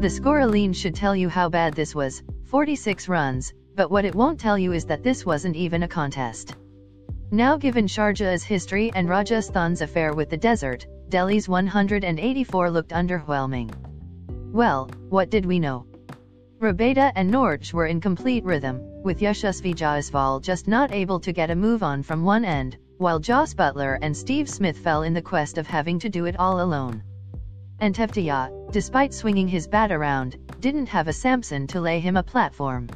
The scoreline should tell you how bad this was, 46 runs, but what it won't tell you is that this wasn't even a contest. Now given Sharjah's history and Rajasthan's affair with the desert, Delhi's 184 looked underwhelming. Well, what did we know? Rabada and Nortje were in complete rhythm, with Yashasvi Jaiswal just not able to get a move on from one end, while Jos Buttler and Steve Smith fell in the quest of having to do it all alone. And Tewatia, despite swinging his bat around, didn't have a Samson to lay him a platform.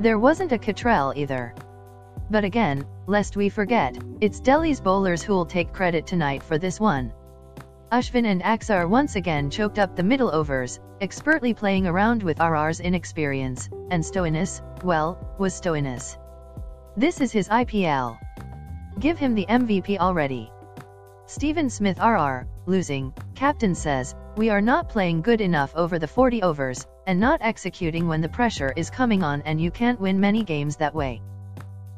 There wasn't a Cottrell either. But again, lest we forget, it's Delhi's bowlers who'll take credit tonight for this one. Ashwin and Axar once again choked up the middle overs, expertly playing around with RR's inexperience, and Stoinis, well, was Stoinis. This is his IPL. Give him the MVP already. Stephen Smith RR, losing, captain says, we are not playing good enough over the 40 overs, and not executing when the pressure is coming on and you can't win many games that way.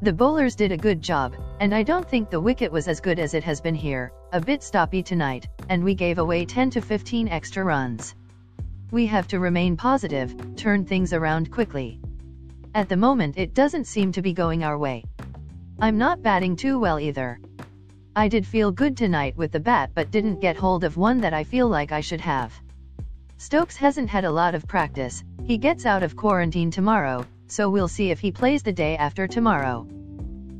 The bowlers did a good job, and I don't think the wicket was as good as it has been here, a bit stoppy tonight, and we gave away 10 to 15 extra runs. We have to remain positive, turn things around quickly. At the moment it doesn't seem to be going our way. I'm not batting too well either. I did feel good tonight with the bat but didn't get hold of one that I feel like I should have. Stokes hasn't had a lot of practice, he gets out of quarantine tomorrow, so we'll see if he plays the day after tomorrow.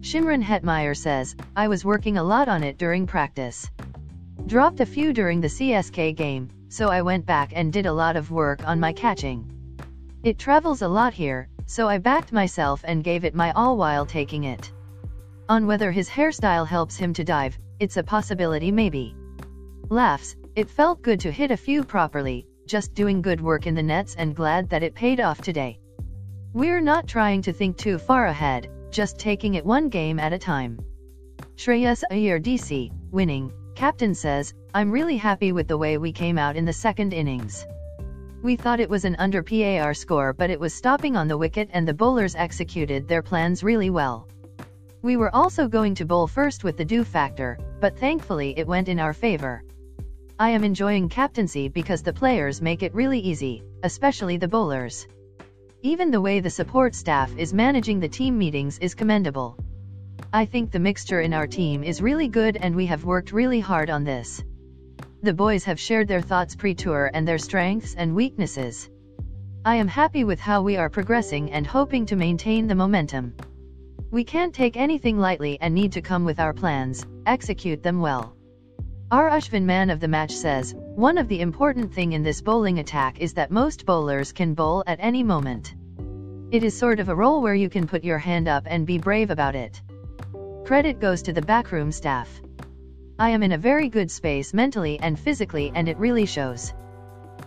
Shimron Hetmyer says, I was working a lot on it during practice. Dropped a few during the CSK game, so I went back and did a lot of work on my catching. It travels a lot here, so I backed myself and gave it my all while taking it. On whether his hairstyle helps him to dive, it's a possibility maybe. Laughs, it felt good to hit a few properly, just doing good work in the nets and glad that it paid off today. We're not trying to think too far ahead, just taking it one game at a time. Shreyas Iyer DC, winning, captain says, I'm really happy with the way we came out in the second innings. We thought it was an under PAR score but it was stopping on the wicket and the bowlers executed their plans really well. We were also going to bowl first with the dew factor, but thankfully it went in our favor. I am enjoying captaincy because the players make it really easy, especially the bowlers. Even the way the support staff is managing the team meetings is commendable. I think the mixture in our team is really good and we have worked really hard on this. The boys have shared their thoughts pre-tour and their strengths and weaknesses. I am happy with how we are progressing and hoping to maintain the momentum. We can't take anything lightly and need to come with our plans, execute them well. R. Ashwin man of the match says, one of the important thing in this bowling attack is that most bowlers can bowl at any moment. It is sort of a role where you can put your hand up and be brave about it. Credit goes to the backroom staff. I am in a very good space mentally and physically and it really shows.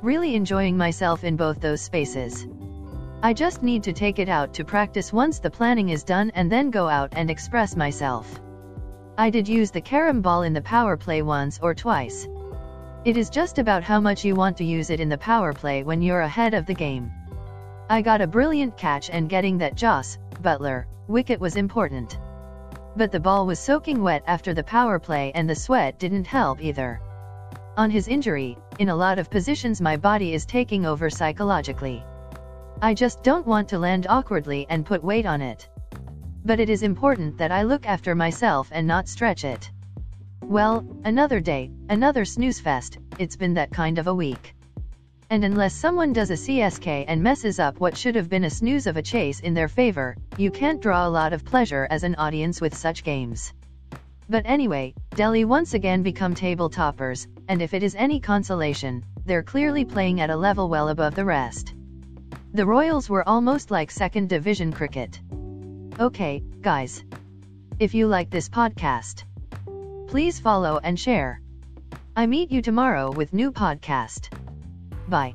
Really enjoying myself in both those spaces. I just need to take it out to practice once the planning is done and then go out and express myself. I did use the carom ball in the power play once or twice. It is just about how much you want to use it in the power play when you're ahead of the game. I got a brilliant catch and getting that Jos, Buttler, wicket was important. But the ball was soaking wet after the power play and the sweat didn't help either. On his injury, in a lot of positions my body is taking over psychologically. I just don't want to land awkwardly and put weight on it. But it is important that I look after myself and not stretch it. Well, another day, another snooze fest, it's been that kind of a week. And unless someone does a CSK and messes up what should have been a snooze of a chase in their favor, you can't draw a lot of pleasure as an audience with such games. But anyway, Delhi once again become table toppers, and if it is any consolation, they're clearly playing at a level well above the rest. The Royals were almost like second division cricket. Okay, guys. If you like this podcast, please follow and share. I meet you tomorrow with new podcast. Bye.